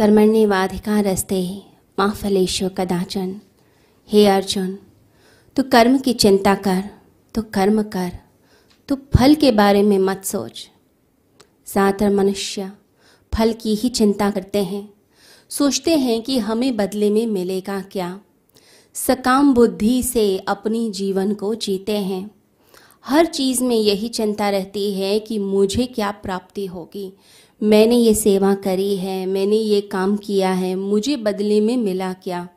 कर्मण्यवाधिकारस्ते माँ फलेशु कदाचन। हे अर्जुन, तू कर्म की चिंता कर तो कर्म कर, तू फल के बारे में मत सोच। ज़्यादातर मनुष्य फल की ही चिंता करते हैं। सोचते हैं कि हमें बदले में मिलेगा क्या। सकाम बुद्धि से अपनी जीवन को जीते हैं। हर चीज़ में यही चिंता रहती है कि मुझे क्या प्राप्ति होगी। मैंने ये सेवा करी है, मैंने ये काम किया है, मुझे बदले में मिला क्या?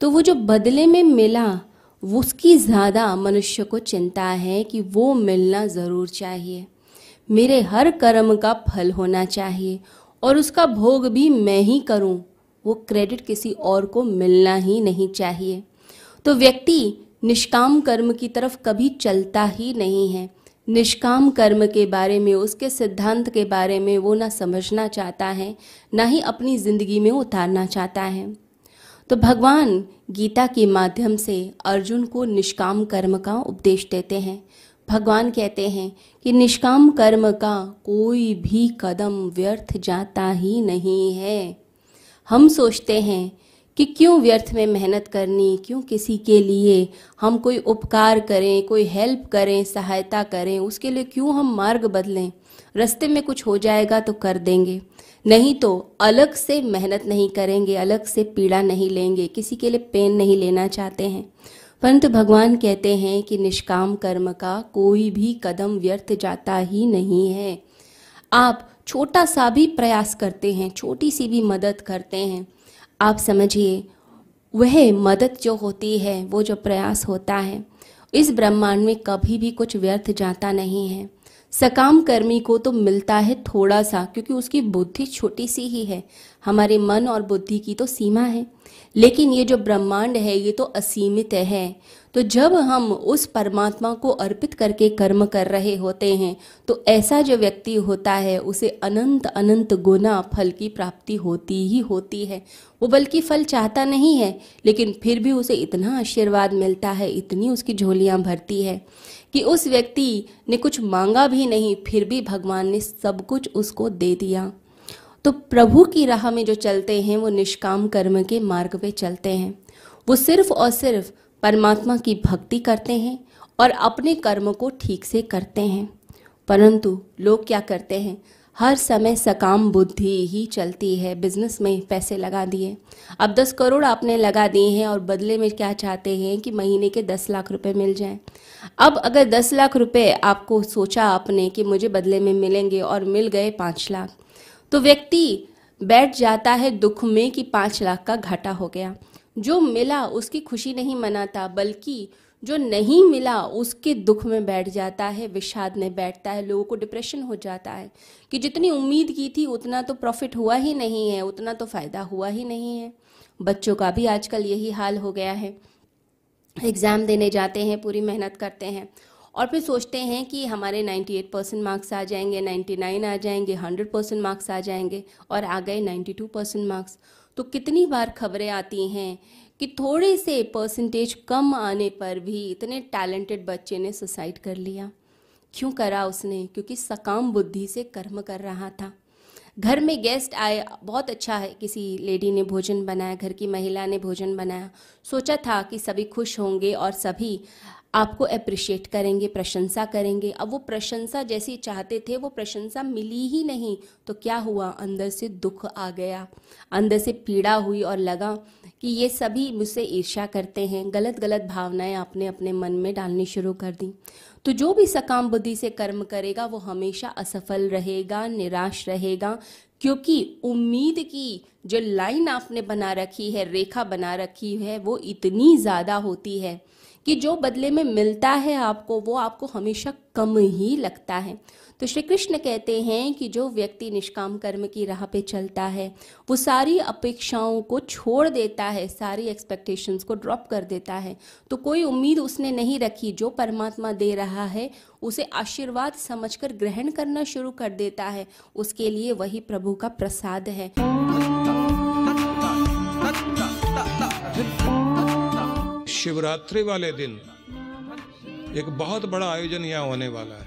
तो वो जो बदले में मिला, उसकी ज़्यादा मनुष्य को चिंता है कि वो मिलना ज़रूर चाहिए। मेरे हर कर्म का फल होना चाहिए और उसका भोग भी मैं ही करूँ। वो क्रेडिट किसी और को मिलना ही नहीं चाहिए। तो व्यक्ति निष्काम कर्म की तरफ़ कभी चलता ही नहीं है। निष्काम कर्म के बारे में, उसके सिद्धांत के बारे में वो ना समझना चाहता है, ना ही अपनी ज़िंदगी में उतारना चाहता है। तो भगवान गीता के माध्यम से अर्जुन को निष्काम कर्म का उपदेश देते हैं। भगवान कहते हैं कि निष्काम कर्म का कोई भी कदम व्यर्थ जाता ही नहीं है। हम सोचते हैं कि क्यों व्यर्थ में मेहनत करनी, क्यों किसी के लिए हम कोई उपकार करें, कोई हेल्प करें, सहायता करें, उसके लिए क्यों हम मार्ग बदलें? रास्ते में कुछ हो जाएगा तो कर देंगे। नहीं तो अलग से मेहनत नहीं करेंगे, अलग से पीड़ा नहीं लेंगे, किसी के लिए पेन नहीं लेना चाहते हैं। परंतु भगवान कहते हैं कि निष्काम कर्म का कोई भी कदम व्यर्थ जाता ही नहीं है। आप छोटा सा भी प्रयास करते हैं, छोटी सी भी मदद करते हैं। आप समझिए, वह मदद जो होती है, वो जो प्रयास होता है, इस ब्रह्मांड में कभी भी कुछ व्यर्थ जाता नहीं है। सकाम कर्मी को तो मिलता है थोड़ा सा, क्योंकि उसकी बुद्धि छोटी सी ही है। हमारे मन और बुद्धि की तो सीमा है। लेकिन ये जो ब्रह्मांड है, ये तो असीमित है। तो जब हम उस परमात्मा को अर्पित करके कर्म कर रहे होते हैं तो ऐसा जो व्यक्ति होता है, उसे अनंत अनंत गुना फल की प्राप्ति होती ही होती है। वो बल्कि फल चाहता नहीं है, लेकिन फिर भी उसे इतना आशीर्वाद मिलता है, इतनी उसकी झोलियाँ भरती है। कि उस व्यक्ति ने कुछ मांगा भी नहीं, फिर भी भगवान ने सब कुछ उसको दे दिया। तो प्रभु की राह में जो चलते हैं, वो निष्काम कर्म के मार्ग पे चलते हैं। वो सिर्फ़ और सिर्फ़ परमात्मा की भक्ति करते हैं और अपने कर्म को ठीक से करते हैं। परंतु लोग क्या करते हैं? हर समय सकाम बुद्धि ही चलती है बिज़नेस में पैसे लगा दिए। अब दस करोड़ आपने लगा दिए हैं और बदले में क्या चाहते हैं कि महीने के दस लाख रुपए मिल जाएँ? अब अगर दस लाख रुपए आपको सोचा आपने कि मुझे बदले में मिलेंगे और मिल गए पाँच लाख तो व्यक्ति बैठ जाता है दुख में कि पाँच लाख का घाटा हो गया। जो मिला उसकी खुशी नहीं मनाता, बल्कि जो नहीं मिला उसके दुख में बैठ जाता है, विषाद में बैठता है, लोगों को डिप्रेशन हो जाता है। कि जितनी उम्मीद की थी, उतना तो प्रॉफिट हुआ ही नहीं है, उतना तो फ़ायदा हुआ ही नहीं है। बच्चों का भी आजकल यही हाल हो गया है। एग्ज़ाम देने जाते हैं, पूरी मेहनत करते हैं। और फिर सोचते हैं कि हमारे 98 परसेंट मार्क्स आ जाएँगे 99 आ जाएँगे 100 परसेंट मार्क्स आ जाएँगे और आ गए 92 परसेंट मार्क्स। तो कितनी बार खबरें आती हैं कि थोड़े से परसेंटेज कम आने पर भी इतने टैलेंटेड बच्चे ने सुसाइड कर लिया। क्यों करा उसने? क्योंकि सकाम बुद्धि से कर्म कर रहा था। घर में गेस्ट आए, बहुत अच्छा है। किसी लेडी ने भोजन बनाया, घर की महिला ने भोजन बनाया। सोचा था कि सभी खुश होंगे और सभी आपको अप्रिशिएट करेंगे, प्रशंसा करेंगे। अब वो प्रशंसा जैसी चाहते थे, वो प्रशंसा मिली ही नहीं। तो क्या हुआ? अंदर से दुख आ गया। अंदर से पीड़ा हुई और लगा कि ये सभी मुझसे ईर्ष्या करते हैं। गलत गलत भावनाएँ आपने अपने मन में डालनी शुरू कर दी। तो जो भी सकाम बुद्धि से कर्म करेगा, वो हमेशा असफल रहेगा, निराश रहेगा। क्योंकि उम्मीद की जो लाइन आपने बना रखी है, रेखा बना रखी है, वो इतनी ज़्यादा होती है। कि जो बदले में मिलता है आपको, वो आपको हमेशा कम ही लगता है। तो श्री कृष्ण कहते हैं कि जो व्यक्ति निष्काम कर्म की राह पे चलता है, वो सारी अपेक्षाओं को छोड़ देता है, सारी एक्सपेक्टेशंस को ड्रॉप कर देता है। तो कोई उम्मीद उसने नहीं रखी, जो परमात्मा दे रहा है, उसे आशीर्वाद समझकर ग्रहण करना शुरू कर देता है। उसके लिए वही प्रभु का प्रसाद है। शिवरात्रि वाले दिन एक बहुत बड़ा आयोजन यहाँ होने वाला है